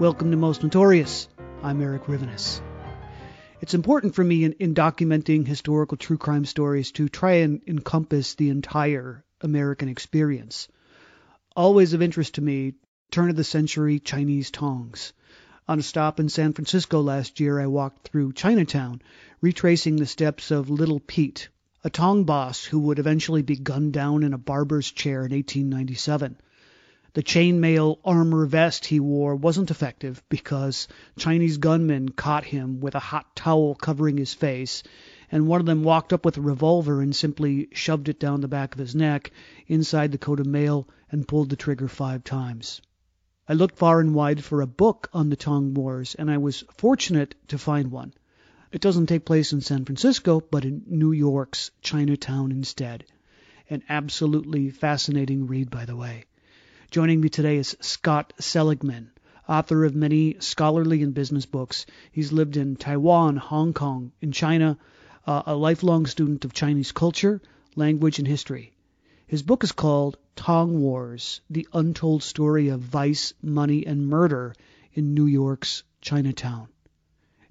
Welcome to Most Notorious. I'm Erik Rivenes. It's important for me in, in, documenting historical true crime stories to try and encompass the entire American experience. Always of interest to me, turn of the century Chinese tongs. On a stop in San Francisco last year, I walked through Chinatown, retracing the steps of Little Pete, a Tong boss who would eventually be gunned down in a barber's chair in 1897. The chainmail armor vest he wore wasn't effective because Chinese gunmen caught him with a hot towel covering his face, and one of them walked up with a revolver and simply shoved it down the back of his neck inside the coat of mail and pulled the trigger five times. I looked far and wide for a book on the Tong Wars, and I was fortunate to find one. It doesn't take place in San Francisco, but in New York's Chinatown instead. An absolutely fascinating read, by the way. Joining me today is Scott Seligman, author of many scholarly and business books. He's lived in Taiwan, Hong Kong, in China, uh, a lifelong student of Chinese culture, language, and history. His book is called Tong Wars The Untold Story of Vice, Money, and Murder in New York's Chinatown.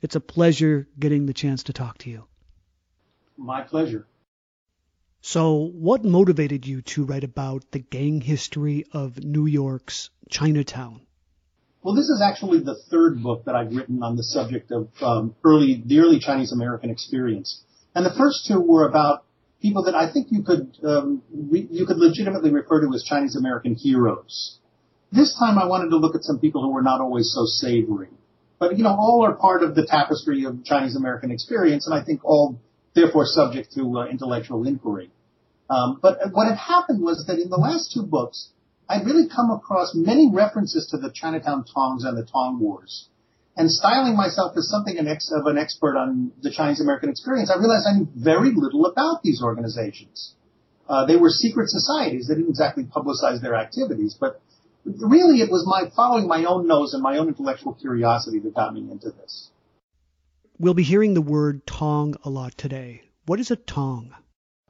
It's a pleasure getting the chance to talk to you. My pleasure. So, what motivated you to write about the gang history of New York's Chinatown? Well, this is actually the third book that I've written on the subject of um, early the early Chinese American experience, and the first two were about people that I think you could um, re- you could legitimately refer to as Chinese American heroes. This time, I wanted to look at some people who were not always so savory, but you know, all are part of the tapestry of Chinese American experience, and I think all therefore subject to uh, intellectual inquiry. Um, but what had happened was that in the last two books, I'd really come across many references to the Chinatown Tongs and the Tong Wars. And styling myself as something of an expert on the Chinese American experience, I realized I knew very little about these organizations. Uh, they were secret societies. They didn't exactly publicize their activities, but really it was my following my own nose and my own intellectual curiosity that got me into this. We'll be hearing the word tong a lot today. What is a tong?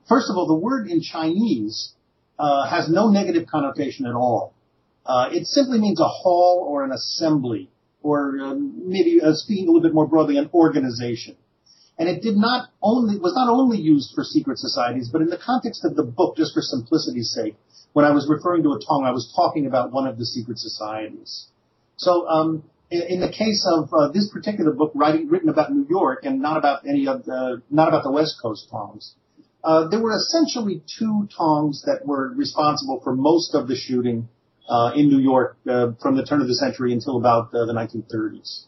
First of all, the word in Chinese uh, has no negative connotation at all. Uh, it simply means a hall or an assembly, or uh, maybe uh, speaking a little bit more broadly, an organization. And it did not only was not only used for secret societies, but in the context of the book, just for simplicity's sake, when I was referring to a tong, I was talking about one of the secret societies. So um, in the case of uh, this particular book, writing, written about New York and not about any of the, not about the West Coast tongs, uh, there were essentially two tongs that were responsible for most of the shooting uh, in New York uh, from the turn of the century until about uh, the 1930s.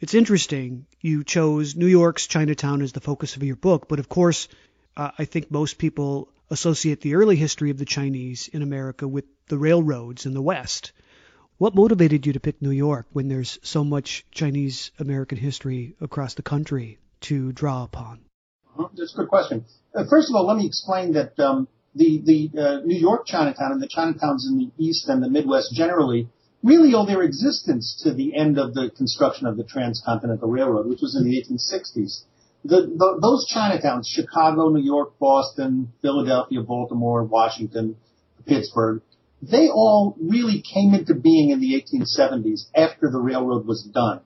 It's interesting you chose New York's Chinatown as the focus of your book, but of course, uh, I think most people associate the early history of the Chinese in America with the railroads in the West. What motivated you to pick New York when there's so much Chinese American history across the country to draw upon? That's a good question. Uh, first of all, let me explain that um, the the uh, New York Chinatown and the Chinatowns in the East and the Midwest generally really owe their existence to the end of the construction of the Transcontinental Railroad, which was in the 1860s. The, the, those Chinatowns, Chicago, New York, Boston, Philadelphia, Baltimore, Washington, Pittsburgh, they all really came into being in the 1870s after the railroad was done.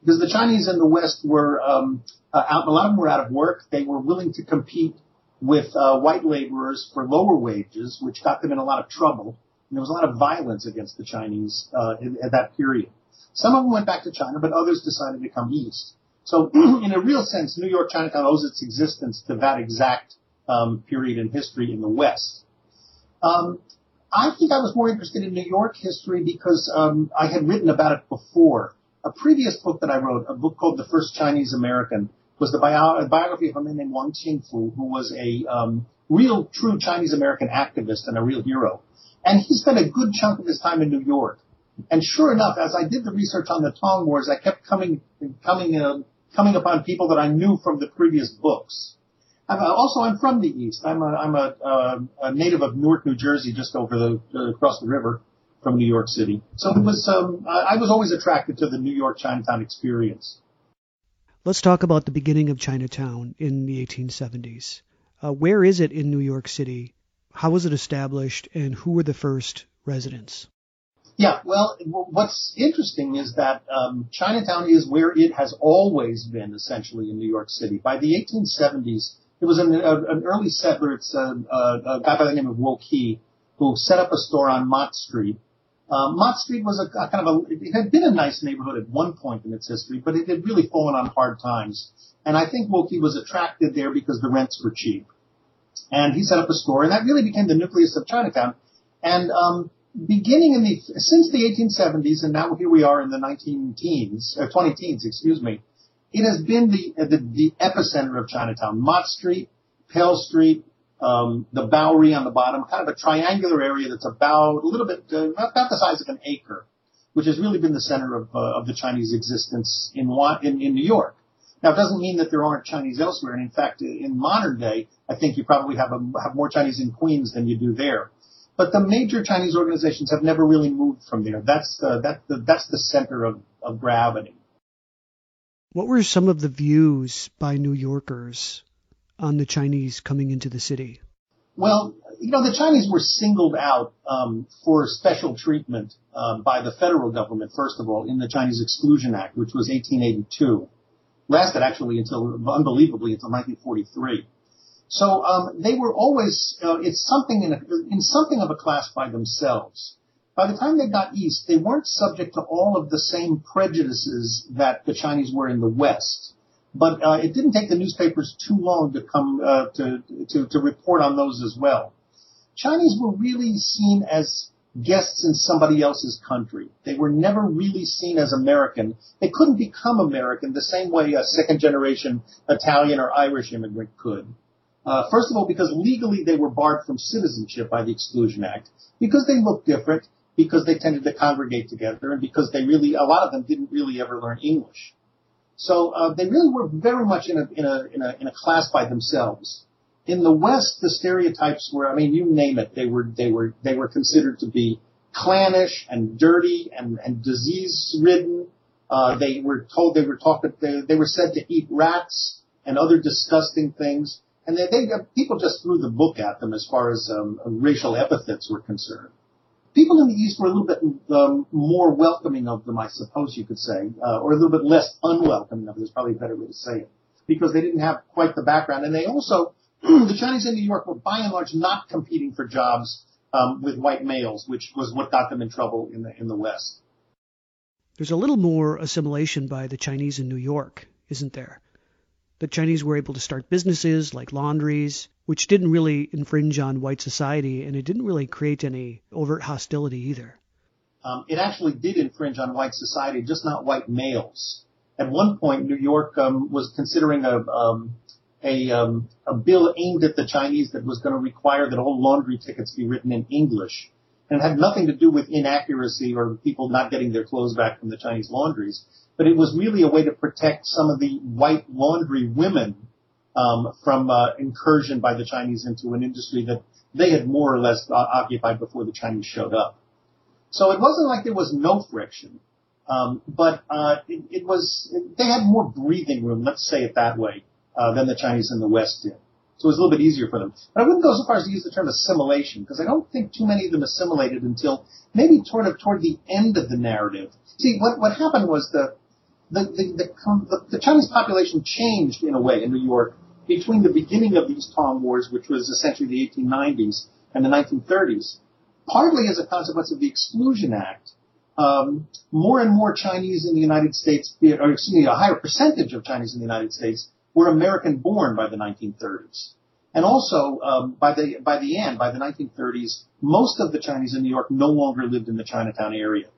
Because the Chinese in the West were um, uh, out, a lot of them were out of work. They were willing to compete with uh, white laborers for lower wages, which got them in a lot of trouble. And there was a lot of violence against the Chinese uh, in, at that period. Some of them went back to China, but others decided to come east. So, in a real sense, New York Chinatown owes its existence to that exact um, period in history in the West. Um, I think I was more interested in New York history because um, I had written about it before. A previous book that I wrote, a book called The First Chinese American, was the bio- biography of a man named Wong Chin Foo, who was a um, real, true Chinese American activist and a real hero. And he spent a good chunk of his time in New York. And sure enough, as I did the research on the Tong Wars, I kept coming, coming, uh, coming upon people that I knew from the previous books. I'm a, also, I'm from the East. I'm a, I'm a, uh, a native of Newark, New Jersey, just over the uh, across the river from New York City. So it was. Um, I, was always attracted to the New York Chinatown experience. Let's talk about the beginning of Chinatown in the 1870s. Uh, where is it in New York City? How was it established, and who were the first residents? Yeah, well, what's interesting is that um, Chinatown is where it has always been, essentially, in New York City. By the 1870s, it was an, a, an early settler. It's a, a, a guy by the name of Wo Kee who set up a store on Mott Street. Uh, Mott Street was a, a kind of a, it had been a nice neighborhood at one point in its history, but it had really fallen on hard times. And I think Wo Kee was attracted there because the rents were cheap. And he set up a store, and that really became the nucleus of Chinatown. And um, beginning in the since the 1870s, and now here we are in the 19 teens, or 20 teens, excuse me, it has been the, the, the epicenter of Chinatown. Mott Street, Pell Street, um, the Bowery on the bottom, kind of a triangular area that's about a little bit, uh, about the size of an acre, which has really been the center of, uh, of the Chinese existence in, in, in New York. Now, it doesn't mean that there aren't Chinese elsewhere. And in fact, in modern day, I think you probably have, a, have more Chinese in Queens than you do there. But the major Chinese organizations have never really moved from there. That's the, that, the, that's the center of, of gravity. What were some of the views by New Yorkers on the Chinese coming into the city? Well, you know, the Chinese were singled out um, for special treatment um, by the federal government, first of all, in the Chinese Exclusion Act, which was 1882. Lasted actually until, unbelievably, until 1943. So um, they were always, uh, it's something in, a, in something of a class by themselves by the time they got east, they weren't subject to all of the same prejudices that the Chinese were in the West. But uh, it didn't take the newspapers too long to come uh, to, to to report on those as well. Chinese were really seen as guests in somebody else's country. They were never really seen as American. They couldn't become American the same way a second generation Italian or Irish immigrant could. Uh, first of all, because legally they were barred from citizenship by the Exclusion Act, because they looked different, because they tended to congregate together and because they really, a lot of them didn't really ever learn English. So uh, they really were very much in a, in, a, in, a, in a class by themselves. In the West, the stereotypes were, I mean, you name it, they were, they were, they were considered to be clannish and dirty and, and disease ridden. Uh, they were told they were talked, they, they were said to eat rats and other disgusting things. And they, they, people just threw the book at them as far as um, racial epithets were concerned people in the East were a little bit um, more welcoming of them, I suppose you could say, uh, or a little bit less unwelcoming of them is probably a better way to say it, because they didn't have quite the background. And they also, the Chinese in New York were by and large not competing for jobs um, with white males, which was what got them in trouble in the in the West. There's a little more assimilation by the Chinese in New York, isn't there? The Chinese were able to start businesses like laundries, which didn't really infringe on white society, and it didn't really create any overt hostility either. Um, it actually did infringe on white society, just not white males. At one point, New York um, was considering a um, a, um, a bill aimed at the Chinese that was going to require that all laundry tickets be written in English. And it had nothing to do with inaccuracy or people not getting their clothes back from the Chinese laundries, but it was really a way to protect some of the white laundry women um, from uh, incursion by the Chinese into an industry that they had more or less uh, occupied before the Chinese showed up. So it wasn't like there was no friction, um, but uh, it, it, was they had more breathing room, let's say it that way, uh, than the Chinese in the West did. So it was a little bit easier for them. But I wouldn't go so far as to use the term assimilation because I don't think too many of them assimilated until maybe toward toward the end of the narrative. See, what what happened was the the the, the, the Chinese population changed in a way in New York between the beginning of these Tong Wars, which was essentially the 1890s, and the 1930s, partly as a consequence of the Exclusion Act, um, more and more Chinese in the United States, or excuse me, a higher percentage of Chinese in the United States were American born by the 1930s. And also, um, by the by the end, by the 1930s, most of the Chinese in New York no longer lived in the Chinatown area.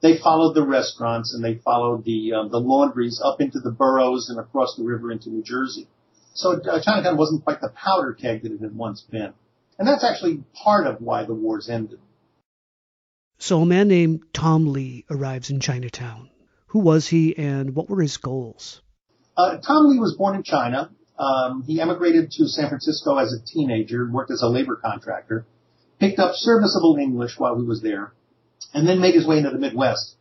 They followed the restaurants and they followed the um, the laundries up into the boroughs and across the river into New Jersey. So uh, Chinatown wasn't quite the powder keg that it had once been. And that's actually part of why the wars ended. So a man named Tom Lee arrives in Chinatown. Who was he and what were his goals? Uh, Tom Lee was born in China. Um, he emigrated to San Francisco as a teenager, worked as a labor contractor, picked up serviceable English while he was there, and then made his way into the Midwest.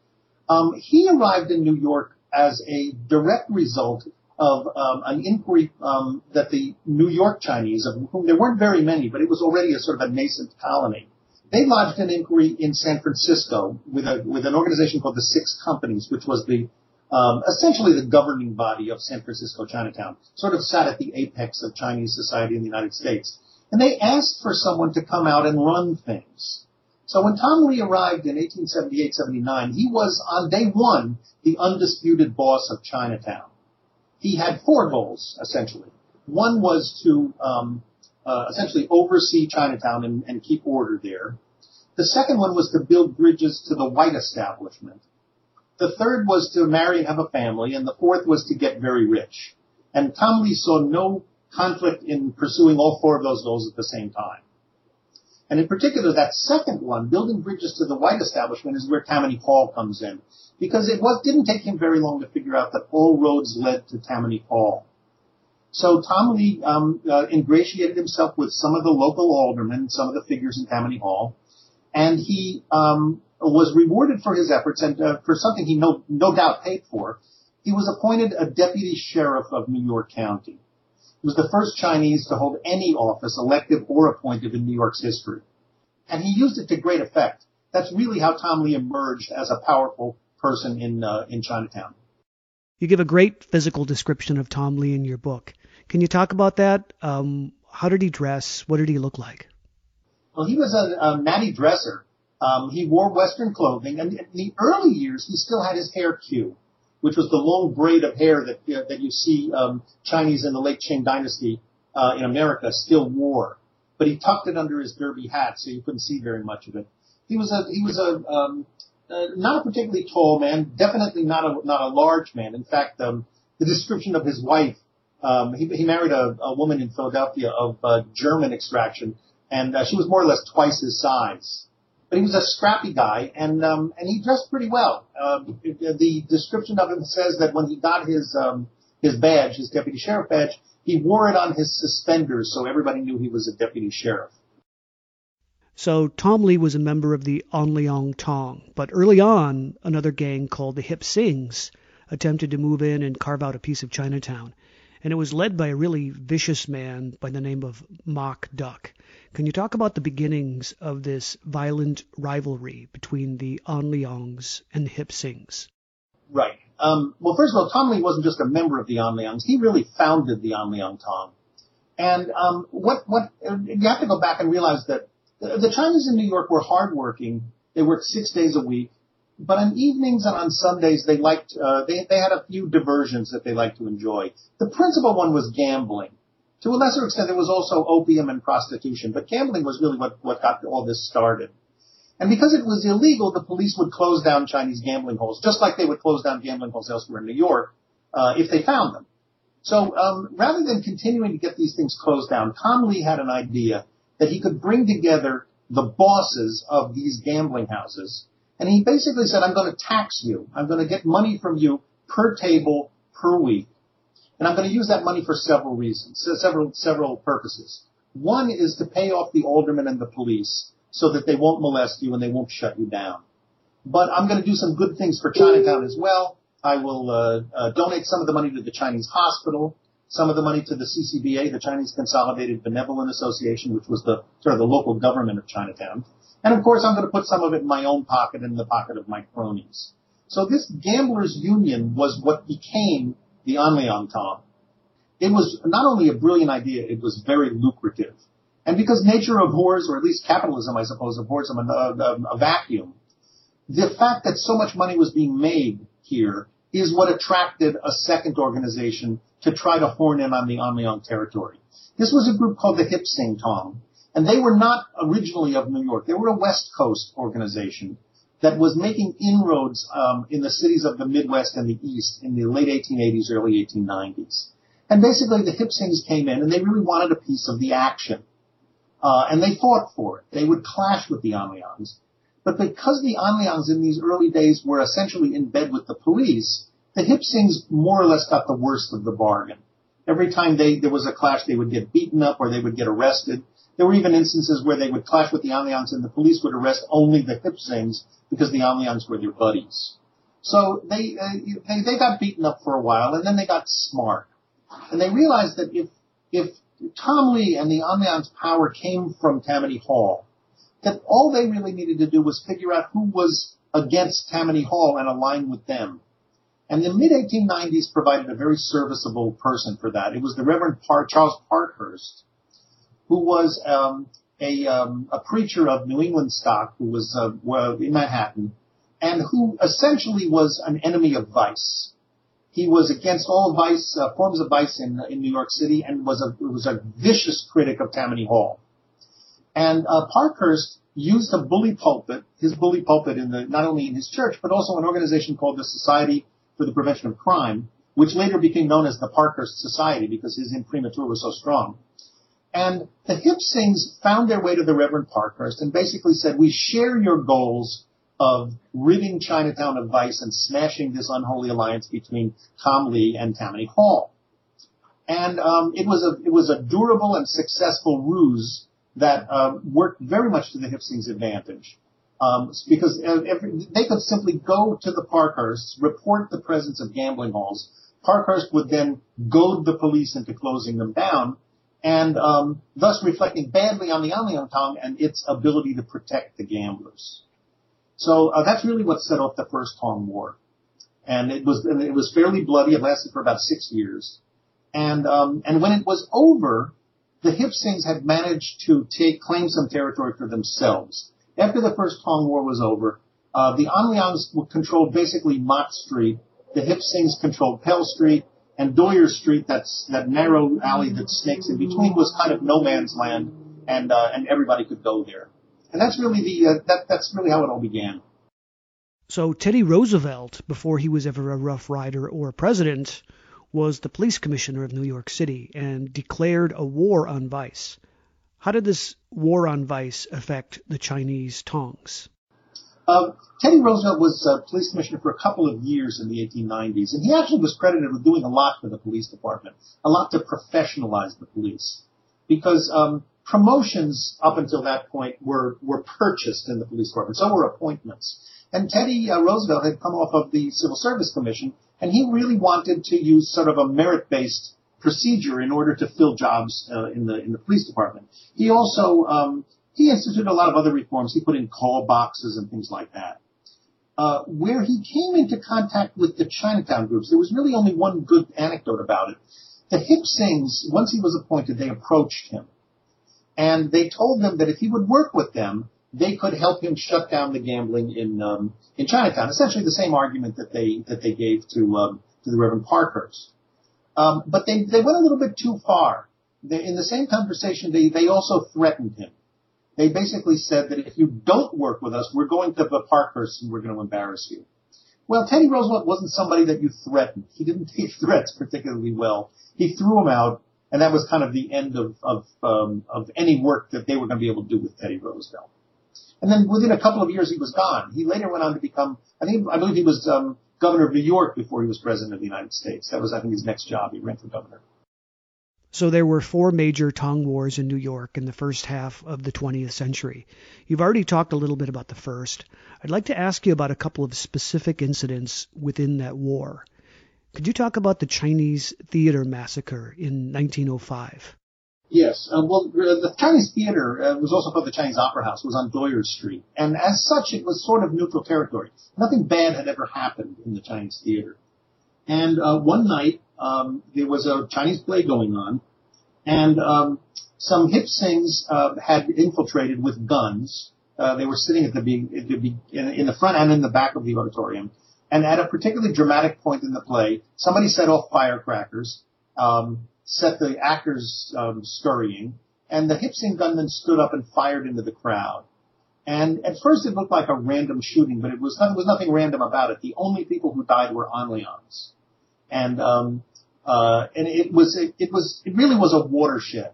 Um, he arrived in New York as a direct result of um, an inquiry um, that the New York Chinese, of whom there weren't very many, but it was already a sort of a nascent colony. They lodged an inquiry in San Francisco with a with an organization called the Six Companies, which was the um, essentially the governing body of San Francisco Chinatown, sort of sat at the apex of Chinese society in the United States. And they asked for someone to come out and run things. So when Tom Lee arrived in 1878-79, he was on day one the undisputed boss of Chinatown he had four goals essentially. One was to um, uh, essentially oversee Chinatown and, and keep order there. The second one was to build bridges to the white establishment. The third was to marry and have a family, and the fourth was to get very rich. And Tom Lee saw no conflict in pursuing all four of those goals at the same time. And in particular, that second one, building bridges to the white establishment, is where Tammany Hall comes in because it was didn't take him very long to figure out that all roads led to Tammany Hall. So Tom Lee um, uh, ingratiated himself with some of the local aldermen, some of the figures in Tammany Hall, and he um, was rewarded for his efforts and uh, for something he no, no doubt paid for. He was appointed a deputy sheriff of New York County. He was the first Chinese to hold any office, elective or appointed, in New York's history. And he used it to great effect. That's really how Tom Lee emerged as a powerful person in uh, in Chinatown. You give a great physical description of Tom Lee in your book. Can you talk about that? Um, how did he dress? What did he look like? Well, he was a, a natty dresser. Um, he wore Western clothing, and in the early years, he still had his hair queue, which was the long braid of hair that uh, that you see um, Chinese in the late Qing dynasty uh, in America still wore. But he tucked it under his derby hat, so you couldn't see very much of it. He was a he was a um, uh, not a particularly tall man, definitely not a not a large man. In fact, um, the description of his wife, um, he, he married a, a woman in Philadelphia of uh, German extraction, and uh, she was more or less twice his size. But he was a scrappy guy, and um, and he dressed pretty well. Um, the description of him says that when he got his um, his badge, his deputy sheriff badge, he wore it on his suspenders, so everybody knew he was a deputy sheriff. So Tom Lee was a member of the On Leong Tong, but early on, another gang called the Hip Sings attempted to move in and carve out a piece of Chinatown, and it was led by a really vicious man by the name of Mock Duck. Can you talk about the beginnings of this violent rivalry between the On Leongs and the Hip Sings? Right. Um, well, first of all, Tom Lee wasn't just a member of the On Leongs; he really founded the On Leong Tong. And um, what what you have to go back and realize that the Chinese in New York were hardworking. They worked six days a week, but on evenings and on Sundays they liked uh, they they had a few diversions that they liked to enjoy. The principal one was gambling. To a lesser extent, there was also opium and prostitution, but gambling was really what what got all this started. And because it was illegal, the police would close down Chinese gambling halls, just like they would close down gambling halls elsewhere in New York uh, if they found them. So um, rather than continuing to get these things closed down, Tom Lee had an idea that he could bring together the bosses of these gambling houses. And he basically said, I'm going to tax you. I'm going to get money from you per table per week. And I'm going to use that money for several reasons, several, several purposes. One is to pay off the aldermen and the police so that they won't molest you and they won't shut you down. But I'm going to do some good things for Chinatown as well. I will uh, uh, donate some of the money to the Chinese hospital, some of the money to the CCBA, the Chinese Consolidated Benevolent Association, which was the sort of the local government of Chinatown. And of course, I'm going to put some of it in my own pocket and in the pocket of my cronies. So this gamblers union was what became the Tong. It was not only a brilliant idea, it was very lucrative. And because nature abhors, or at least capitalism, I suppose, abhors a, a, a vacuum, the fact that so much money was being made here is what attracted a second organization to try to horn in on the On Leong territory. This was a group called the Hip Sing Tong, and they were not originally of New York. They were a West Coast organization that was making inroads um, in the cities of the Midwest and the East in the late 1880s, early 1890s. And basically, the Hip Sings came in, and they really wanted a piece of the action. Uh, and they fought for it. They would clash with the On Leongs. But because the On Leongs in these early days were essentially in bed with the police, the Hip Sings more or less got the worst of the bargain. Every time they, there was a clash, they would get beaten up or they would get arrested. There were even instances where they would clash with the On Leongs and the police would arrest only the Hip Sings because the On Leongs were their buddies. So they, uh, they, they got beaten up for a while and then they got smart. And they realized that if, if Tom Lee and the On Leong's power came from Tammany Hall, that all they really needed to do was figure out who was against Tammany Hall and align with them. And the mid 1890s provided a very serviceable person for that. It was the Reverend Par- Charles Parkhurst, who was um, a, um, a preacher of New England stock, who was uh, in Manhattan, and who essentially was an enemy of vice. He was against all vice, uh, forms of vice in, in New York City, and was a was a vicious critic of Tammany Hall. And uh, Parkhurst used a bully pulpit, his bully pulpit in the, not only in his church, but also an organization called the Society for the Prevention of Crime, which later became known as the Parkhurst Society because his imprimatur was so strong. And the Hip Sings found their way to the Reverend Parkhurst and basically said, we share your goals of ridding Chinatown of vice and smashing this unholy alliance between Tom Lee and Tammany Hall. And um, it was a it was a durable and successful ruse that um, worked very much to the Hip Sings' advantage. Um, because every, they could simply go to the Parkhursts, report the presence of gambling halls. Parkhurst would then goad the police into closing them down, and um, thus reflecting badly on the On Leong Tong and its ability to protect the gamblers. So uh, that's really what set off the first Tong War, and it was and it was fairly bloody. It lasted for about six years, and um, and when it was over, the Hip Sings had managed to take claim some territory for themselves. After the first Tong War was over, uh, the On Leongs controlled basically Mott Street. The Hip Sings controlled Pell Street, and Doyer Street, that's that narrow alley that snakes in between, was kind of no man's land, and uh, and everybody could go there. And that's really the uh, that that's really how it all began. So Teddy Roosevelt, before he was ever a Rough Rider or a president, was the police commissioner of New York City and declared a war on vice. How did this war on vice affect the Chinese Tongs? Uh, Teddy Roosevelt was uh, police commissioner for a couple of years in the 1890s, and he actually was credited with doing a lot for the police department, a lot to professionalize the police, because um, promotions up until that point were were purchased in the police department, so were appointments. And Teddy uh, Roosevelt had come off of the Civil Service Commission, and he really wanted to use sort of a merit-based procedure in order to fill jobs uh, in the in the police department. He also um, he instituted a lot of other reforms. He put in call boxes and things like that. Uh, where he came into contact with the Chinatown groups, there was really only one good anecdote about it. The Hip Sings, once he was appointed, they approached him, and they told him that if he would work with them, they could help him shut down the gambling in um, in Chinatown. Essentially, the same argument that they that they gave to um, to the Reverend Parkhurst. Um, but they they went a little bit too far. They, in the same conversation, they they also threatened him. They basically said that if you don't work with us, we're going to the Parkhurst and we're going to embarrass you. Well, Teddy Roosevelt wasn't somebody that you threatened. He didn't take threats particularly well. He threw them out, and that was kind of the end of of um, of any work that they were going to be able to do with Teddy Roosevelt. And then within a couple of years, he was gone. He later went on to become, I think, I believe he was um, governor of New York before he was president of the United States. That was, I think, his next job. He ran for governor. So there were four major Tong Wars in New York in the first half of the 20th century. You've already talked a little bit about the first. I'd like to ask you about a couple of specific incidents within that war. Could you talk about the Chinese Theater Massacre in 1905? Yes. Uh, well, the Chinese Theater uh, was also called the Chinese Opera House. It was on Doyer Street. And as such, it was sort of neutral territory. Nothing bad had ever happened in the Chinese Theater. And uh, one night, um, there was a Chinese play going on, and um, some hip sings uh, had infiltrated with guns. Uh, they were sitting at the, be- at the be- in, the front and in the back of the auditorium. And at a particularly dramatic point in the play, somebody set off firecrackers, um, set the actors um, scurrying, and the hip sing gunman stood up and fired into the crowd. And at first it looked like a random shooting, but it was, there was nothing random about it. The only people who died were On Leongs. And um, uh, and it was it, it was it really was a watershed.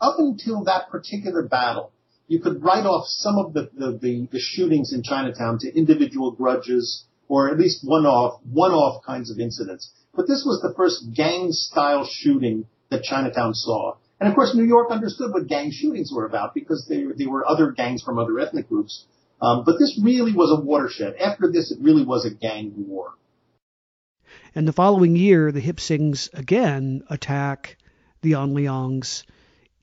Up until that particular battle, you could write off some of the, the, the, the shootings in Chinatown to individual grudges or at least one-off one-off kinds of incidents. But this was the first gang-style shooting that Chinatown saw. And of course, New York understood what gang shootings were about because they, they were other gangs from other ethnic groups. Um, but this really was a watershed. After this, it really was a gang war. And the following year, the Hip Sings again attack the On Leongs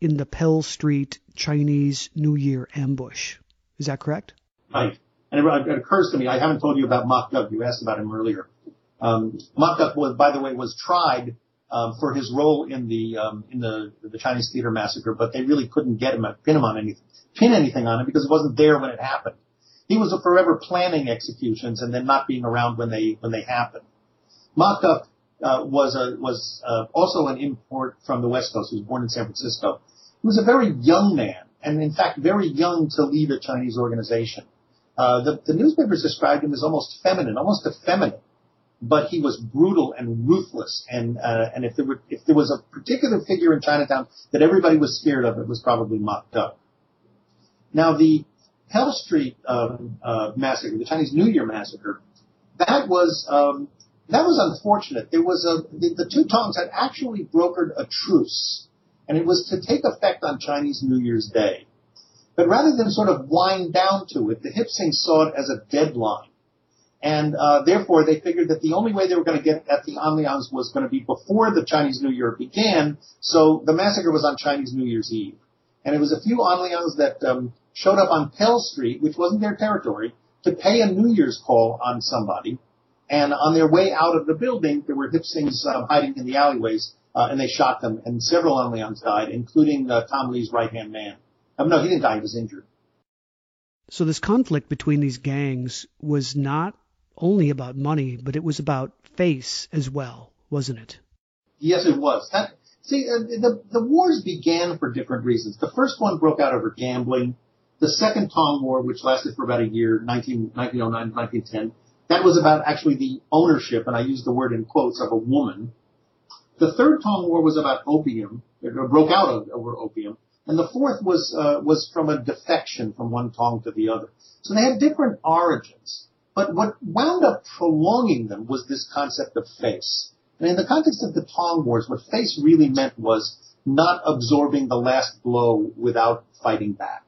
in the Pell Street Chinese New Year ambush. Is that correct? Right. And it, it occurs to me, I haven't told you about Mock Duck. You asked about him earlier. Um, Mock Duck was, by the way, was tried um, for his role in the um, in the the Chinese theater massacre, but they really couldn't get him pin him on anything, pin anything on him because he wasn't there when it happened. He was forever planning executions and then not being around when they when they happened. Mock Duck uh, was a, was uh, also an import from the West Coast. He was born in San Francisco. He was a very young man, and in fact, very young to lead a Chinese organization. Uh, the, the newspapers described him as almost feminine, almost effeminate, but he was brutal and ruthless. And uh, and if there were if there was a particular figure in Chinatown that everybody was scared of, it was probably Mock Duck. Now the Pell Street um, uh, massacre, the Chinese New Year massacre, that was um, that was unfortunate. There was a the, the two tongs had actually brokered a truce, and it was to take effect on Chinese New Year's Day. But rather than sort of wind down to it, the Hip Hipsings saw it as a deadline. And uh, therefore, they figured that the only way they were going to get at the On Leongs was going to be before the Chinese New Year began. So the massacre was on Chinese New Year's Eve, and it was a few On Leongs that um, showed up on Pell Street, which wasn't their territory, to pay a New Year's call on somebody. And on their way out of the building, there were Hip Sings uh, hiding in the alleyways, uh, and they shot them, and several On Leongs died, including uh, Tom Lee's right-hand man. Um, no, he didn't die; he was injured. So this conflict between these gangs was not only about money, but it was about face as well, wasn't it? Yes, it was. That, see, uh, the the wars began for different reasons. The first one broke out over gambling. The second Tong War, which lasted for about a year, 19, 1909 1910, that was about actually the ownership, and I use the word in quotes, of a woman. The third Tong War was about opium. It broke out over opium. And the fourth was, uh, was from a defection from one Tong to the other. So they had different origins. But what wound up prolonging them was this concept of face. And in the context of the Tong Wars, what face really meant was not absorbing the last blow without fighting back.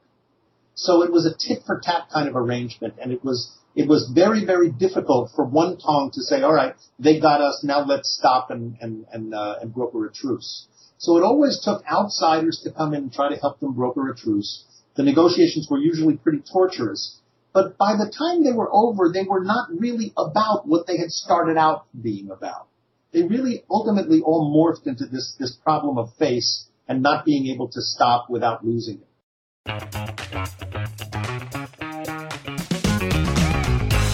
So it was a tit for tat kind of arrangement, and it was it was very, very difficult for one Tong to say, all right, they got us, now let's stop and, and, and, uh, and broker a truce. So it always took outsiders to come in and try to help them broker a truce. The negotiations were usually pretty torturous. But by the time they were over, they were not really about what they had started out being about. They really ultimately all morphed into this, this problem of face and not being able to stop without losing it.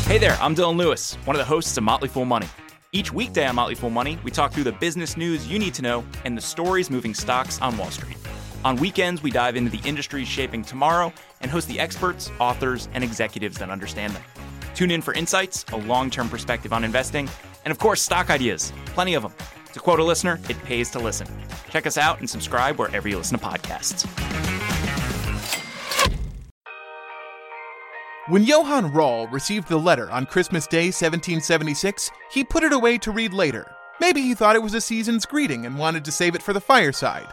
Hey there, I'm Dylan Lewis, one of the hosts of Motley Fool Money. Each weekday on Motley Fool Money, we talk through the business news you need to know and the stories moving stocks on Wall Street. On weekends, we dive into the industries shaping tomorrow and host the experts, authors, and executives that understand them. Tune in for insights, a long term perspective on investing, and of course, stock ideas. Plenty of them. To quote a listener, it pays to listen. Check us out and subscribe wherever you listen to podcasts. When Johann Rall received the letter on Christmas Day 1776, he put it away to read later. Maybe he thought it was a season's greeting and wanted to save it for the fireside.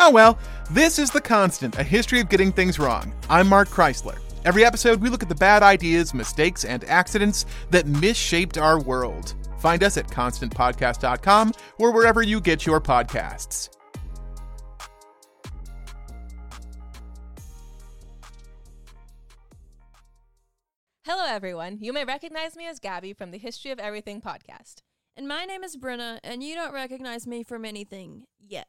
Oh well, this is The Constant, a history of getting things wrong. I'm Mark Chrisler. Every episode, we look at the bad ideas, mistakes, and accidents that misshaped our world. Find us at constantpodcast.com or wherever you get your podcasts. Hello, everyone. You may recognize me as Gabby from the History of Everything podcast. And my name is Brenna, and you don't recognize me from anything yet.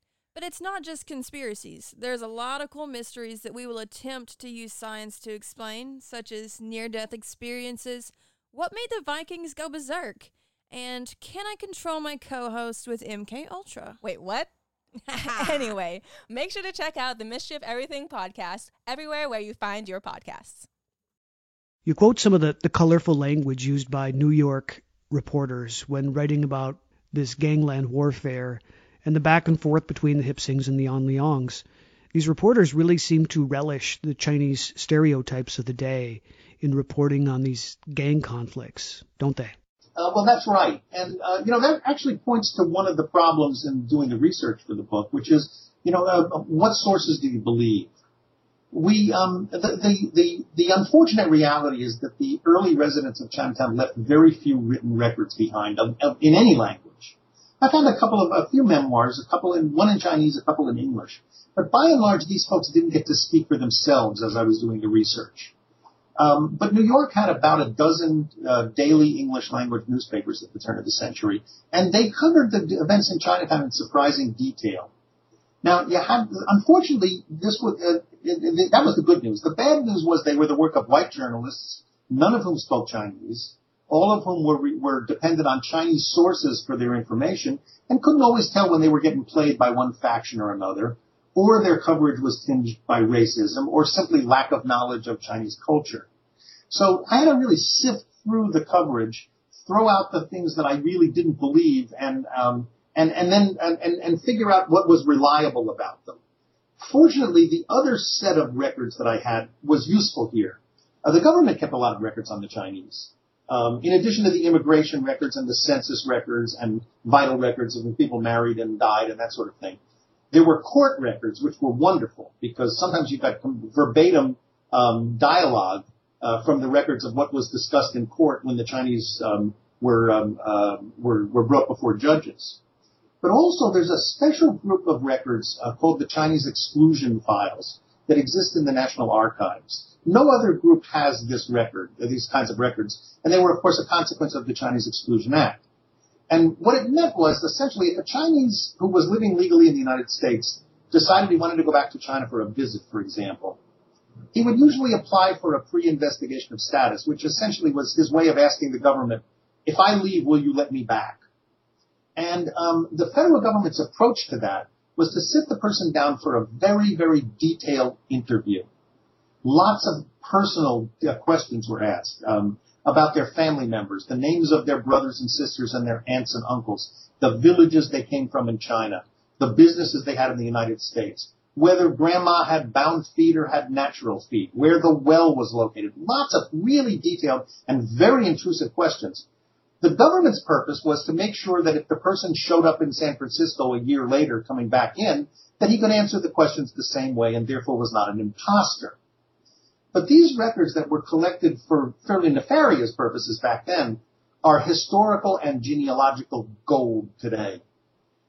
But it's not just conspiracies. There's a lot of cool mysteries that we will attempt to use science to explain, such as near death experiences, what made the Vikings go berserk, and can I control my co-host with MK Ultra? Wait, what? anyway, make sure to check out the Mystery of Everything podcast everywhere where you find your podcasts. You quote some of the, the colorful language used by New York reporters when writing about this gangland warfare and the back and forth between the Hip Sings and the On Leongs. These reporters really seem to relish the Chinese stereotypes of the day in reporting on these gang conflicts, don't they? Uh, well, that's right. And, uh, you know, that actually points to one of the problems in doing the research for the book, which is, you know, uh, what sources do you believe? we um, the, the, the the unfortunate reality is that the early residents of Chinatown left very few written records behind of, of, in any language. I found a couple of a few memoirs, a couple in one in Chinese, a couple in English, but by and large, these folks didn't get to speak for themselves as I was doing the research. Um, but New York had about a dozen uh, daily English language newspapers at the turn of the century, and they covered the events in Chinatown in surprising detail. Now, you had, unfortunately, this was, uh, that was the good news. The bad news was they were the work of white journalists, none of whom spoke Chinese, all of whom were, were dependent on Chinese sources for their information, and couldn't always tell when they were getting played by one faction or another, or their coverage was tinged by racism, or simply lack of knowledge of Chinese culture. So I had to really sift through the coverage, throw out the things that I really didn't believe, and um, and, and then and, and figure out what was reliable about them. Fortunately, the other set of records that I had was useful here. Uh, the government kept a lot of records on the Chinese. Um, in addition to the immigration records and the census records and vital records of when people married and died and that sort of thing, there were court records which were wonderful because sometimes you've got verbatim um, dialogue uh, from the records of what was discussed in court when the Chinese um, were, um, uh, were were brought before judges. But also there's a special group of records uh, called the Chinese exclusion files that exist in the National Archives. No other group has this record, these kinds of records, and they were of course a consequence of the Chinese Exclusion Act. And what it meant was essentially if a Chinese who was living legally in the United States decided he wanted to go back to China for a visit, for example, he would usually apply for a pre-investigation of status, which essentially was his way of asking the government, if I leave, will you let me back? And um, the federal government's approach to that was to sit the person down for a very, very detailed interview. Lots of personal uh, questions were asked um, about their family members, the names of their brothers and sisters and their aunts and uncles, the villages they came from in China, the businesses they had in the United States, whether grandma had bound feet or had natural feet, where the well was located. Lots of really detailed and very intrusive questions the government's purpose was to make sure that if the person showed up in San Francisco a year later coming back in, that he could answer the questions the same way and therefore was not an imposter. But these records that were collected for fairly nefarious purposes back then are historical and genealogical gold today.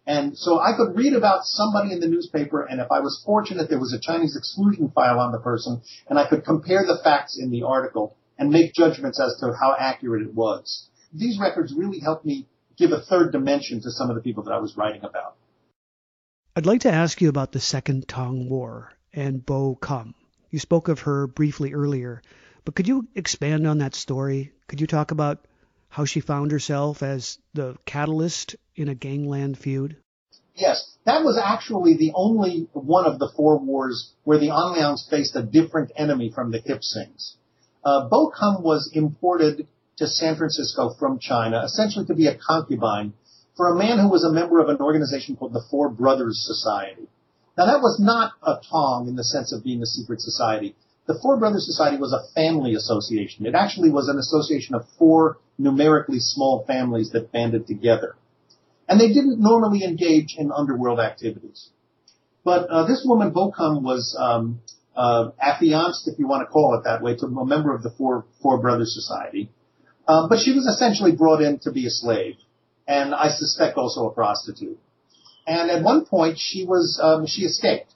And so I could read about somebody in the newspaper, and if I was fortunate, there was a Chinese exclusion file on the person, and I could compare the facts in the article and make judgments as to how accurate it was. These records really helped me give a third dimension to some of the people that I was writing about. I'd like to ask you about the Second Tong War and Bow Kum. You spoke of her briefly earlier, but could you expand on that story? Could you talk about how she found herself as the catalyst in a gangland feud? Yes, that was actually the only one of the four wars where the On Leongs faced a different enemy from the Hip Sings. Uh, Bow Kum was imported to San Francisco from China, essentially to be a concubine for a man who was a member of an organization called the Four Brothers Society. Now that was not a Tong in the sense of being a secret society. The Four Brothers Society was a family association. It actually was an association of four numerically small families that banded together. And they didn't normally engage in underworld activities. But uh, this woman, Bow Kum, was um, uh, affianced, if you want to call it that way, to a member of the Four, Four Brothers Society. Um, but she was essentially brought in to be a slave, and I suspect also a prostitute. And at one point, she was um, she escaped,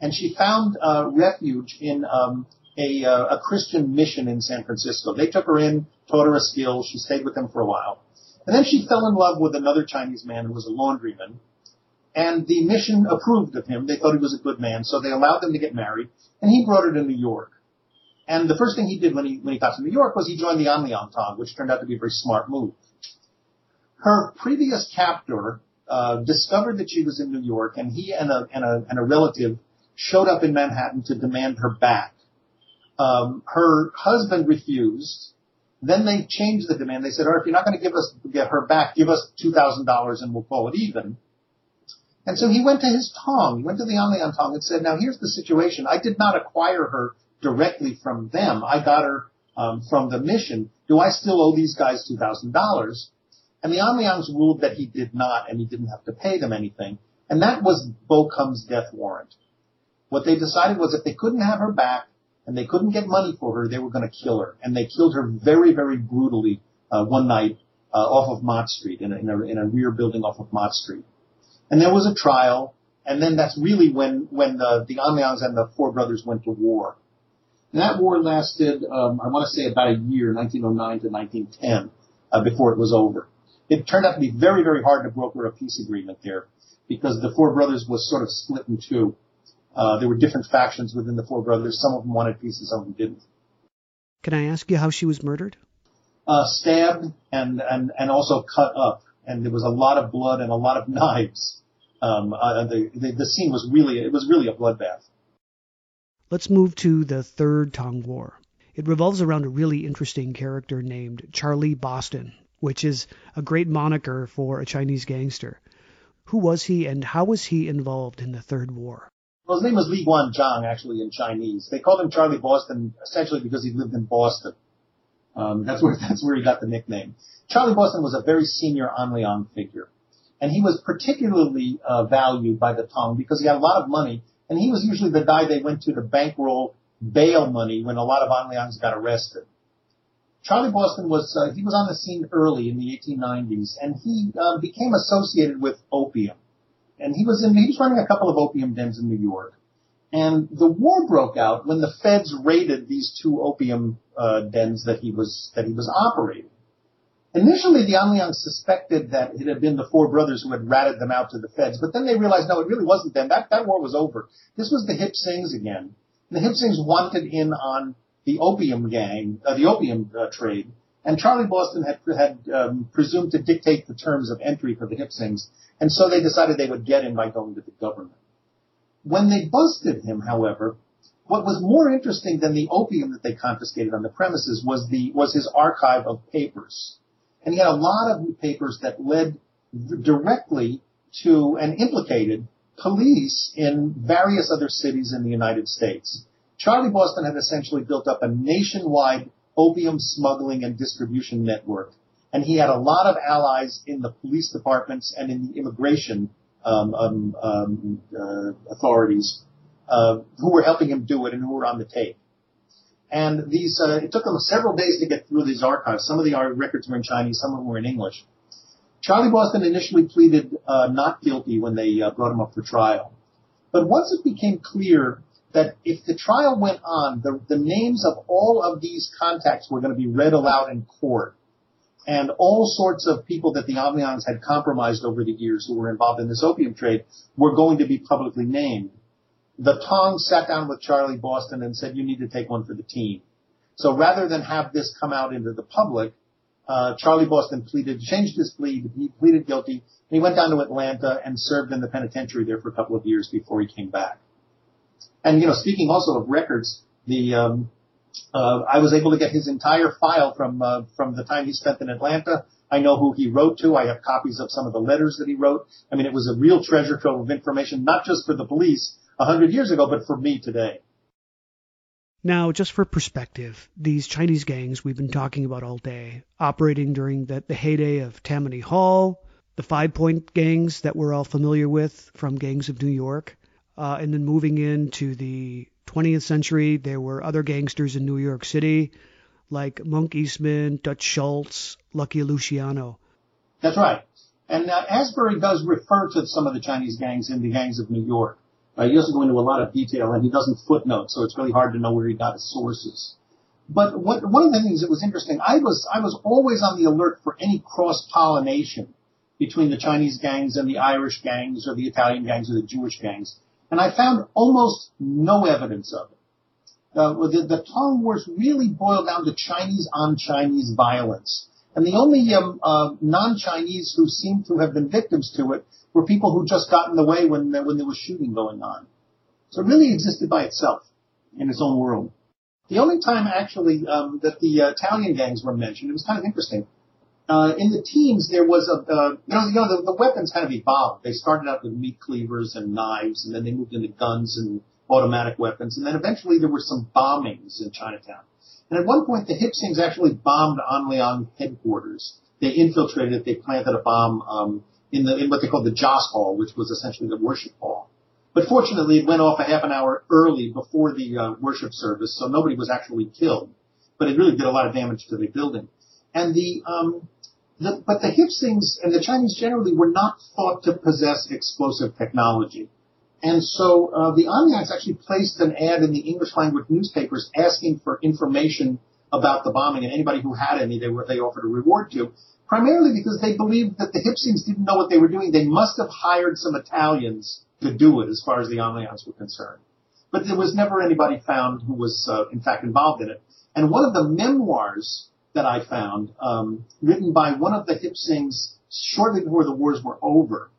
and she found uh, refuge in um, a, uh, a Christian mission in San Francisco. They took her in, taught her a skill. She stayed with them for a while, and then she fell in love with another Chinese man who was a laundryman. And the mission approved of him. They thought he was a good man, so they allowed them to get married. And he brought her to New York. And the first thing he did when he when he got to New York was he joined the On Leong Tong, which turned out to be a very smart move. Her previous captor uh, discovered that she was in New York, and he and a, and a and a relative showed up in Manhattan to demand her back. Um, her husband refused. Then they changed the demand. They said, "All right, if you're not going to give us get her back, give us two thousand dollars, and we'll call it even." And so he went to his Tong, he went to the On Leong Tong and said, "Now here's the situation. I did not acquire her directly from them. I got her um, from the mission. Do I still owe these guys two thousand dollars? And the On Leongs ruled that he did not, and he didn't have to pay them anything. And that was Bow Kum's death warrant. What they decided was if they couldn't have her back and they couldn't get money for her, they were going to kill her. And they killed her very, very brutally uh, one night uh, off of Mott Street in a, in, a, in a rear building off of Mott Street. And there was a trial, and then that's really when when the, the On Leongs and the four brothers went to war. And that war lasted, um, I want to say about a year, 1909 to 1910, uh, before it was over. It turned out to be very, very hard to broker a peace agreement there because the Four Brothers was sort of split in two. Uh, there were different factions within the Four Brothers. Some of them wanted peace and some of them didn't. Can I ask you how she was murdered? Uh, stabbed and, and, and also cut up. And there was a lot of blood and a lot of knives. Um, uh, the, the, the scene was really, it was really a bloodbath. Let's move to the Third Tong War. It revolves around a really interesting character named Charlie Boston, which is a great moniker for a Chinese gangster. Who was he and how was he involved in the Third War? Well, his name was Li Guanzhang, actually, in Chinese. They called him Charlie Boston essentially because he lived in Boston. Um, that's where that's where he got the nickname. Charlie Boston was a very senior On Leong figure, and he was particularly uh, valued by the Tong because he had a lot of money and he was usually the guy they went to to bankroll bail money when a lot of On Leongs got arrested. Charlie Boston was uh, he was on the scene early in the 1890s, and he uh, became associated with opium. And he was in he was running a couple of opium dens in New York. And the war broke out when the feds raided these two opium uh, dens that he was that he was operating. Initially, the On Leongs suspected that it had been the four brothers who had ratted them out to the feds, but then they realized, no, it really wasn't them. That, that war was over. This was the Hip Sings again. The Hip Sings wanted in on the opium gang, uh, the opium uh, trade, and Charlie Boston had, had um, presumed to dictate the terms of entry for the Hip Sings, and so they decided they would get in by going to the government. When they busted him, however, what was more interesting than the opium that they confiscated on the premises was the was his archive of papers. And he had a lot of papers that led directly to and implicated police in various other cities in the United States. Charlie Boston had essentially built up a nationwide opium smuggling and distribution network. And he had a lot of allies in the police departments and in the immigration um, um, um, uh, authorities uh, who were helping him do it and who were on the tape. And these, uh, it took them several days to get through these archives. Some of the records were in Chinese, some of them were in English. Charlie Boston initially pleaded uh, not guilty when they uh, brought him up for trial. But once it became clear that if the trial went on, the, the names of all of these contacts were going to be read aloud in court. And all sorts of people that the On Leongs had compromised over the years who were involved in this opium trade were going to be publicly named. The Tong sat down with Charlie Boston and said, you need to take one for the team. So rather than have this come out into the public, uh, Charlie Boston pleaded, changed his plea. He pleaded guilty. He went down to Atlanta and served in the penitentiary there for a couple of years before he came back. And you know, speaking also of records, the um, uh, I was able to get his entire file from uh, from the time he spent in Atlanta. I know who he wrote to. I have copies of some of the letters that he wrote. I mean, it was a real treasure trove of information, not just for the police a hundred years ago, but for me today. Now, just for perspective, these Chinese gangs we've been talking about all day, operating during the, the heyday of Tammany Hall, the Five Point gangs that we're all familiar with from Gangs of New York, uh, and then moving into the 20th century, there were other gangsters in New York City, like Monk Eastman, Dutch Schultz, Lucky Luciano. That's right. And uh, Asbury does refer to some of the Chinese gangs in the Gangs of New York. Uh, he doesn't go into a lot of detail and he doesn't footnote, so it's really hard to know where he got his sources. But what, one of the things that was interesting, I was, I was always on the alert for any cross-pollination between the Chinese gangs and the Irish gangs or the Italian gangs or the Jewish gangs. And I found almost no evidence of it. Uh, the, the Tong Wars really boiled down to Chinese on Chinese violence. And the only um, uh, non-Chinese who seemed to have been victims to it were people who just got in the way when when there was shooting going on. So it really existed by itself in its own world. The only time actually um, that the uh, Italian gangs were mentioned, it was kind of interesting. Uh, in the teams, there was a, uh, you know, you know the, the weapons kind of evolved. They started out with meat cleavers and knives, and then they moved into guns and automatic weapons, and then eventually there were some bombings in Chinatown. And at one point, the Hip actually bombed On Leong headquarters. They infiltrated it. They planted a bomb um, in the in what they called the Joss Hall, which was essentially the worship hall. But fortunately, it went off a half an hour early before the uh, worship service, so nobody was actually killed. But it really did a lot of damage to the building. And the, um, the but the Hip Sings and the Chinese generally were not thought to possess explosive technology. And so uh, the On Leongs actually placed an ad in the English language newspapers asking for information about the bombing, and anybody who had any, they were they offered a reward to primarily because they believed that the Hip Sings didn't know what they were doing. They must have hired some Italians to do it as far as the On Leongs were concerned. But there was never anybody found who was, uh, in fact, involved in it. And one of the memoirs that I found, um, written by one of the Hip Sings shortly before the wars were over,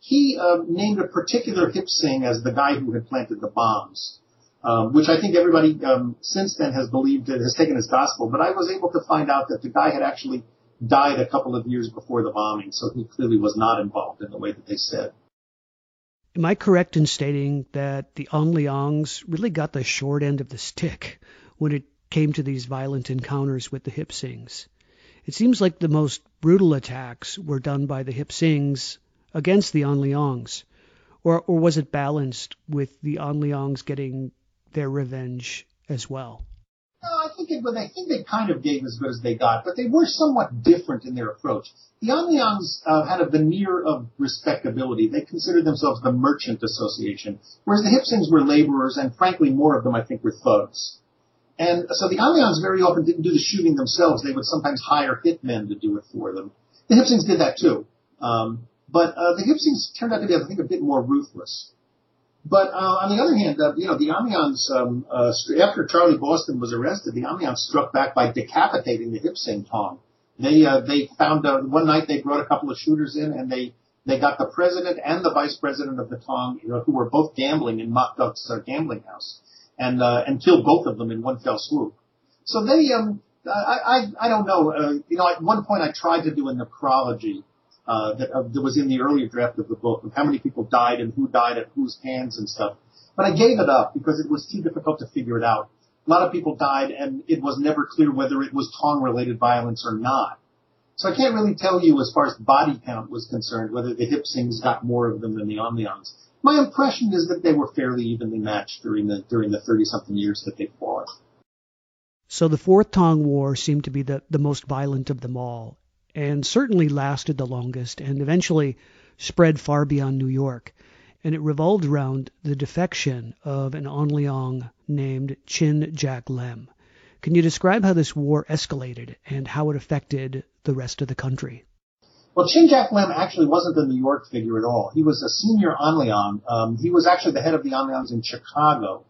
he uh, named a particular Hip Sing as the guy who had planted the bombs. Um, which I think everybody um, since then has believed it has taken as gospel. But I was able to find out that the guy had actually died a couple of years before the bombing, so he clearly was not involved in the way that they said. Am I correct in stating that the On Leongs really got the short end of the stick when it came to these violent encounters with the Hip Sings? It seems like the most brutal attacks were done by the Hip Sings against the On Leongs, or, or was it balanced with the On Leongs getting their revenge as well? I think it, I think they kind of gave as good as they got, but they were somewhat different in their approach. The On Leongs uh, had a veneer of respectability. They considered themselves the merchant association, whereas the Hip Sings were laborers, and frankly, more of them, I think, were thugs. And so the On Leongs very often didn't do the shooting themselves. They would sometimes hire hitmen to do it for them. The Hip Sings did that too. Um, but uh, the Hip Sings turned out to be, I think, a bit more ruthless. But uh, on the other hand, uh, you know, the On Leongs, um, uh, after Charlie Boston was arrested, the On Leongs struck back by decapitating the Hip Sing Tong. They uh, they found uh, one night they brought a couple of shooters in and they they got the president and the vice president of the Tong, you know, who were both gambling in Mock Duck's uh, gambling house, and uh, and killed both of them in one fell swoop. So they um I I, I don't know uh, you know at one point I tried to do a necrology uh, that, uh, that was in the earlier draft of the book of how many people died and who died at whose hands and stuff. But I gave it up because it was too difficult to figure it out. A lot of people died and it was never clear whether it was Tong related violence or not. So I can't really tell you as far as body count was concerned whether the Hip Sings got more of them than the On Leongs. My impression is that they were fairly evenly matched during the during the 30 something years that they fought. So the Fourth Tong War seemed to be the, the most violent of them all and certainly lasted the longest and eventually spread far beyond New York. And it revolved around the defection of an On Leong named Chin Jack Lem. Can you describe how this war escalated and how it affected the rest of the country? Well, Chin Jack Lem actually wasn't a New York figure at all. He was a senior On Leong. Um, he was actually the head of the On Leongs in Chicago.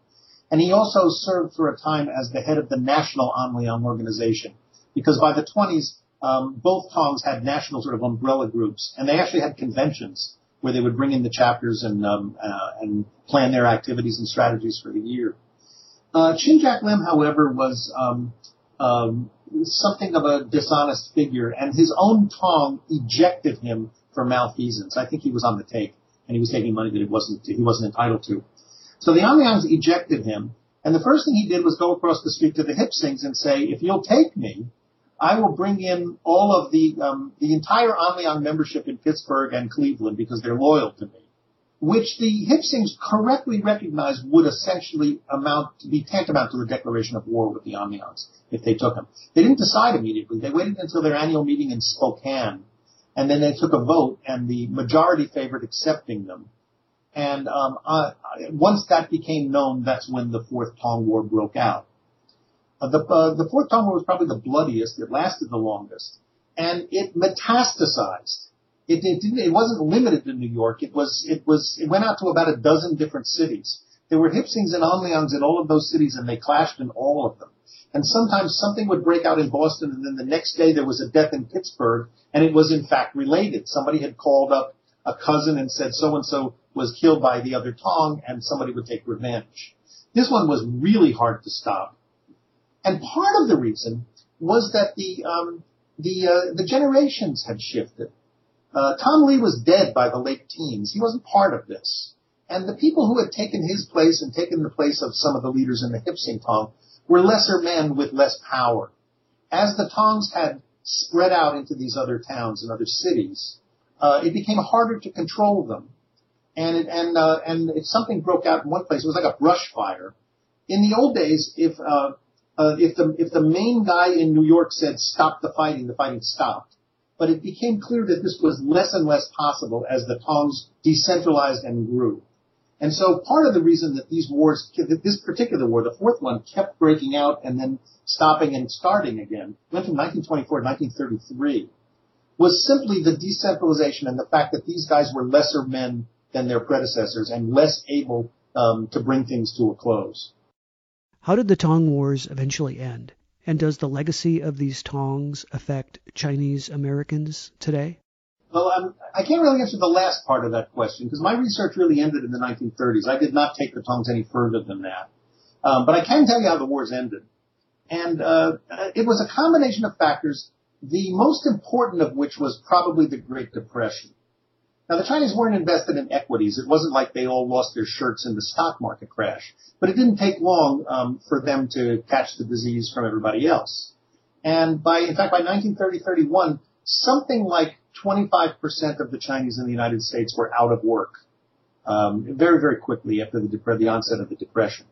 And he also served for a time as the head of the National On Leong Organization. Because by the 20s, um, both Tongs had national sort of umbrella groups, and they actually had conventions where they would bring in the chapters and um, uh, and plan their activities and strategies for the year. Uh, Chin Jack Lem, however, was um, um, something of a dishonest figure, and his own Tong ejected him for malfeasance. I think he was on the take, and he was taking money that he wasn't he wasn't entitled to. So the On Leongs ejected him, and the first thing he did was go across the street to the Hip Sings and say, "If you'll take me, I will bring in all of the um, the entire On Leong membership in Pittsburgh and Cleveland because they're loyal to me." Which the Hip Sings correctly recognized would essentially amount to be tantamount to a declaration of war with the On Leongs if they took him. They didn't decide immediately. They waited until their annual meeting in Spokane, and then they took a vote, and the majority favored accepting them. And um, uh, once that became known, that's when the Fourth Tong War broke out. Uh, the, uh, the Fourth Tong War was probably the bloodiest. It lasted the longest, and it metastasized. It, it didn't. It wasn't limited to New York. It was. It was. It went out to about a dozen different cities. There were Hip Sings and On Leongs in all of those cities, and they clashed in all of them. And sometimes something would break out in Boston, and then the next day there was a death in Pittsburgh, and it was in fact related. Somebody had called up a cousin and said so and so was killed by the other Tong, and somebody would take revenge. This one was really hard to stop, and part of the reason was that the um, the uh, the generations had shifted. Uh, Tom Lee was dead by the late teens. He wasn't part of this. And the people who had taken his place and taken the place of some of the leaders in the Hip Sing Tong were lesser men with less power. As the Tongs had spread out into these other towns and other cities, uh, it became harder to control them. And it, and uh, and if something broke out in one place, it was like a brush fire. In the old days, if uh, uh, if the if the main guy in New York said stop the fighting, the fighting stopped. But it became clear that this was less and less possible as the Tongs decentralized and grew. And so part of the reason that these wars, that this particular war, the fourth one, kept breaking out and then stopping and starting again, went from 1924 to 1933, was simply the decentralization and the fact that these guys were lesser men than their predecessors and less able um, to bring things to a close. How did the Tong Wars eventually end? And does the legacy of these Tongs affect Chinese Americans today? Well, I'm, I can't really answer the last part of that question because my research really ended in the 1930s. I did not take the Tongs any further than that. Um, but I can tell you how the wars ended. And uh, it was a combination of factors, the most important of which was probably the Great Depression. Now, the Chinese weren't invested in equities. It wasn't like they all lost their shirts in the stock market crash. But it didn't take long um, for them to catch the disease from everybody else. And by, in fact, by 1930-31, something like 25% of the Chinese in the United States were out of work um, very, very quickly after the, the onset of the Depression.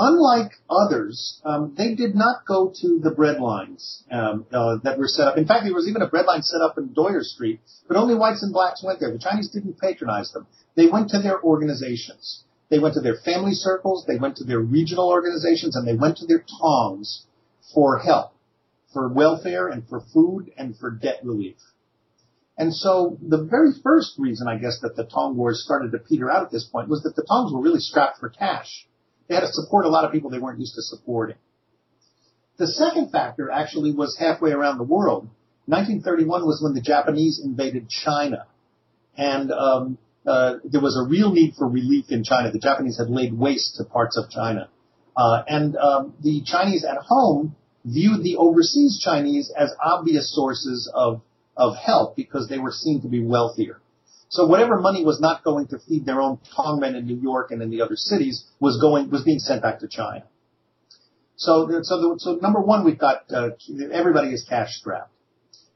Unlike others, um, they did not go to the bread lines um, uh, that were set up. In fact, there was even a bread line set up in Doyer Street, but only whites and blacks went there. The Chinese didn't patronize them. They went to their organizations. They went to their family circles, they went to their regional organizations, and they went to their tongs for help, for welfare and for food and for debt relief. And so the very first reason, I guess, that the Tong Wars started to peter out at this point was that the Tongs were really strapped for cash. They had to support a lot of people they weren't used to supporting. The second factor actually was halfway around the world. 1931 was when the Japanese invaded China. And um, uh, there was a real need for relief in China. The Japanese had laid waste to parts of China. Uh, and um, the Chinese at home viewed the overseas Chinese as obvious sources of of help because they were seen to be wealthier. So whatever money was not going to feed their own Tongmen in New York and in the other cities was going was being sent back to China. So so the, so number one, we've got uh, everybody is cash strapped.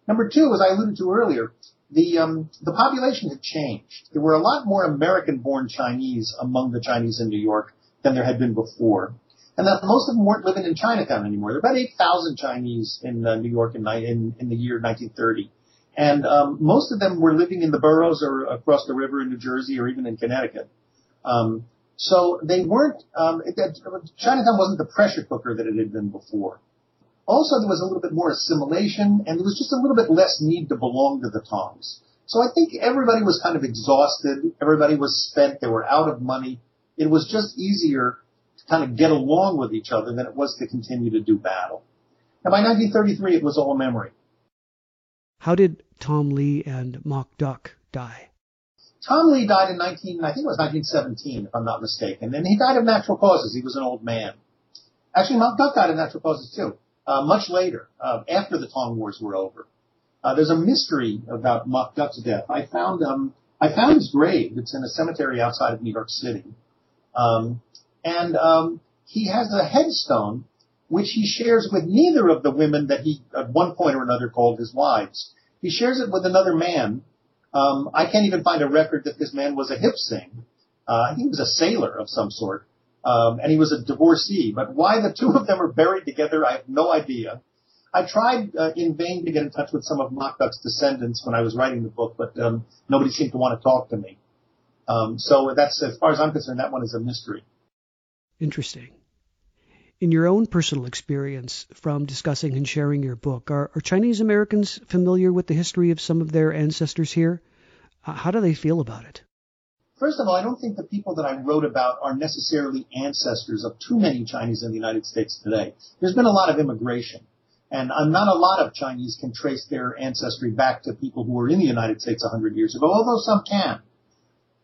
Number two, as I alluded to earlier, the um, the population had changed. There were a lot more American-born Chinese among the Chinese in New York than there had been before. and that most of them weren't living in Chinatown anymore. There were about 8,000 Chinese in uh, New York in, in, in the year 1930. And um, most of them were living in the boroughs or across the river in New Jersey or even in Connecticut. Um, so they weren't, um, it, it, Chinatown wasn't the pressure cooker that it had been before. Also, there was a little bit more assimilation and there was just a little bit less need to belong to the Tongs. So I think everybody was kind of exhausted. Everybody was spent. They were out of money. It was just easier to kind of get along with each other than it was to continue to do battle. And by 1933, it was all memory. How did Tom Lee and Mock Duck die? Tom Lee died in 19, I think it was 1917, if I'm not mistaken, and he died of natural causes. He was an old man. Actually, Mock Duck died of natural causes too, uh, much later, uh, after the Tong Wars were over. Uh, there's a mystery about Mock Duck's death. I found um, I found his grave. It's in a cemetery outside of New York City, um, and um, he has a headstone which he shares with neither of the women that he at one point or another called his wives. He shares it with another man. Um, I can't even find a record that this man was a Hip Sing. Uh, he was a sailor of some sort, um, and he was a divorcee. But why the two of them are buried together, I have no idea. I tried uh, in vain to get in touch with some of Mock Duck's descendants when I was writing the book, but um, nobody seemed to want to talk to me. Um, so that's, as far as I'm concerned, that one is a mystery. Interesting in your own personal experience from discussing and sharing your book, are, are Chinese Americans familiar with the history of some of their ancestors here? Uh, how do they feel about it? First of all, I don't think the people that I wrote about are necessarily ancestors of too many Chinese in the United States today. There's been a lot of immigration. And uh, not a lot of Chinese can trace their ancestry back to people who were in the United States 100 years ago, although some can.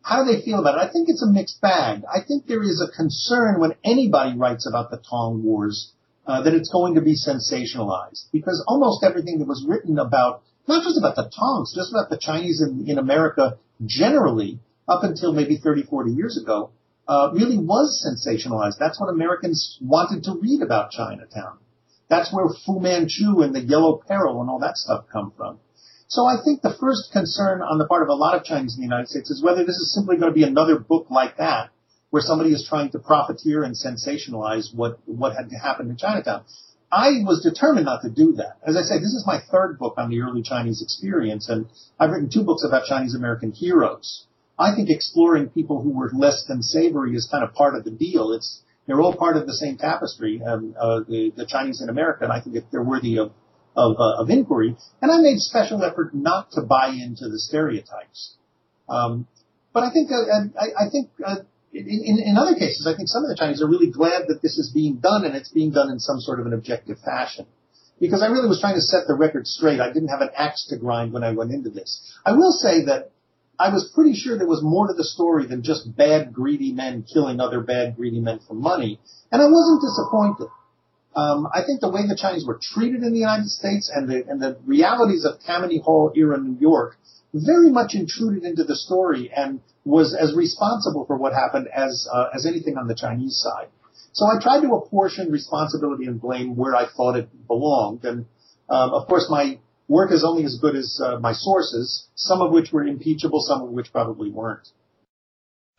How do they feel about it? I think it's a mixed bag. I think there is a concern when anybody writes about the Tong Wars uh, that it's going to be sensationalized because almost everything that was written about, not just about the Tongs, just about the Chinese in, in America generally, up until maybe 30, 40 years ago, uh, really was sensationalized. That's what Americans wanted to read about Chinatown. That's where Fu Manchu and the Yellow Peril and all that stuff come from. So I think the first concern on the part of a lot of Chinese in the United States is whether this is simply going to be another book like that, where somebody is trying to profiteer and sensationalize what, what had happened in Chinatown. I was determined not to do that. As I say, this is my third book on the early Chinese experience, and I've written two books about Chinese American heroes. I think exploring people who were less than savory is kind of part of the deal. It's they're all part of the same tapestry, um, uh, the, the Chinese in America, and I think they're worthy of of, uh, of inquiry, and I made special effort not to buy into the stereotypes. Um, but I think, uh, I, I, think uh, in, in other cases, I think some of the Chinese are really glad that this is being done, and it's being done in some sort of an objective fashion. Because I really was trying to set the record straight. I didn't have an axe to grind when I went into this. I will say that I was pretty sure there was more to the story than just bad, greedy men killing other bad, greedy men for money, and I wasn't disappointed. Um, I think the way the Chinese were treated in the United States and the, and the realities of Tammany Hall era New York very much intruded into the story and was as responsible for what happened as uh, as anything on the Chinese side. So I tried to apportion responsibility and blame where I thought it belonged, and um, of course my work is only as good as uh, my sources, some of which were impeachable, some of which probably weren't.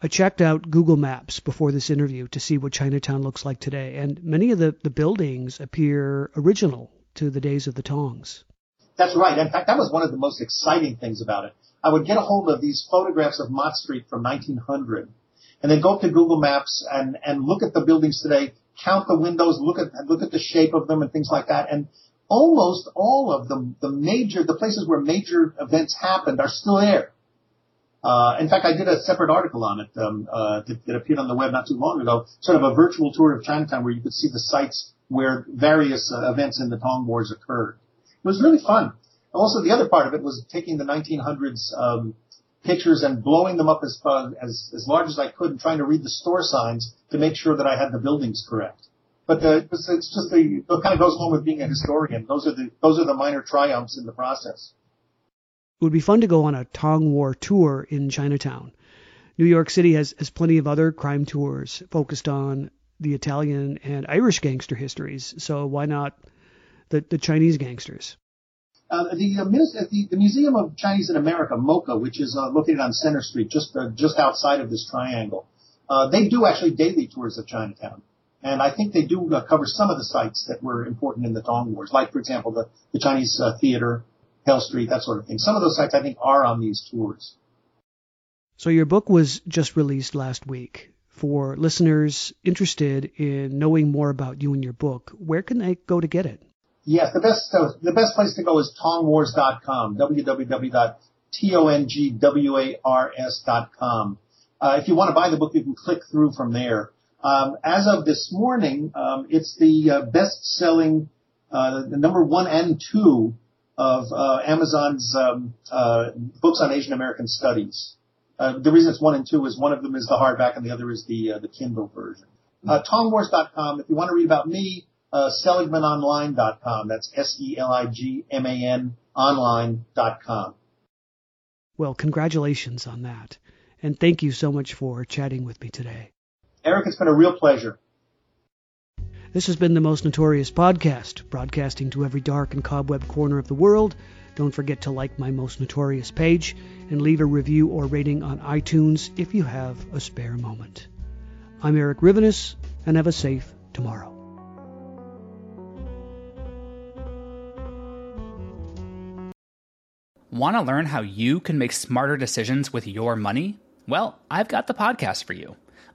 I checked out Google Maps before this interview to see what Chinatown looks like today, and many of the, the buildings appear original to the days of the Tongs. That's right. In fact, that was one of the most exciting things about it. I would get a hold of these photographs of Mott Street from 1900 and then go up to Google Maps and, and look at the buildings today, count the windows, look at, look at the shape of them and things like that. And almost all of them, the major, the places where major events happened are still there. Uh, in fact, I did a separate article on it um, uh, that, that, appeared on the web not too long ago, sort of a virtual tour of Chinatown where you could see the sites where various uh, events in the Tong Wars occurred. It was really fun. Also, the other part of it was taking the 1900s um, pictures and blowing them up as, as as large as I could and trying to read the store signs to make sure that I had the buildings correct. But it's, it's just the it kind of goes along with being a historian. Those are the those are the minor triumphs in the process. It would be fun to go on a Tong War tour in Chinatown. New York City has, has plenty of other crime tours focused on the Italian and Irish gangster histories, so why not the, the Chinese gangsters? Uh, the, uh, the, the, Museum of Chinese in America, MoCA, which is uh, located on Center Street, just uh, just outside of this triangle, uh, they do actually daily tours of Chinatown. And I think they do uh, cover some of the sites that were important in the Tong Wars, like, for example, the, the Chinese uh, theater, Pell Street, that sort of thing. Some of those sites, I think, are on these tours. So your book was just released last week. For listeners interested in knowing more about you and your book, where can they go to get it? Yes, the best uh, the best place to go is tongwars.com, www.tongwars.com. Uh, if you want to buy the book, you can click through from there. Um, as of this morning, um, it's the uh, best-selling, uh, the number one and two of uh, Amazon's um, uh, books on Asian American studies. Uh, the reason it's one and two is one of them is the hardback and the other is the the Kindle version. Uh, TongWars.com. If you want to read about me, uh, seligmanonline.com. That's S-E-L-I-G-M-A-N online.com. Well, congratulations on that. And thank you so much for chatting with me today. Erik, it's been a real pleasure. This has been the Most Notorious Podcast, broadcasting to every dark and cobweb corner of the world. Don't forget to like my Most Notorious page and leave a review or rating on iTunes if you have a spare moment. I'm Erik Rivenes, and have a safe tomorrow. Want to learn how you can make smarter decisions with your money? Well, I've got the podcast for you.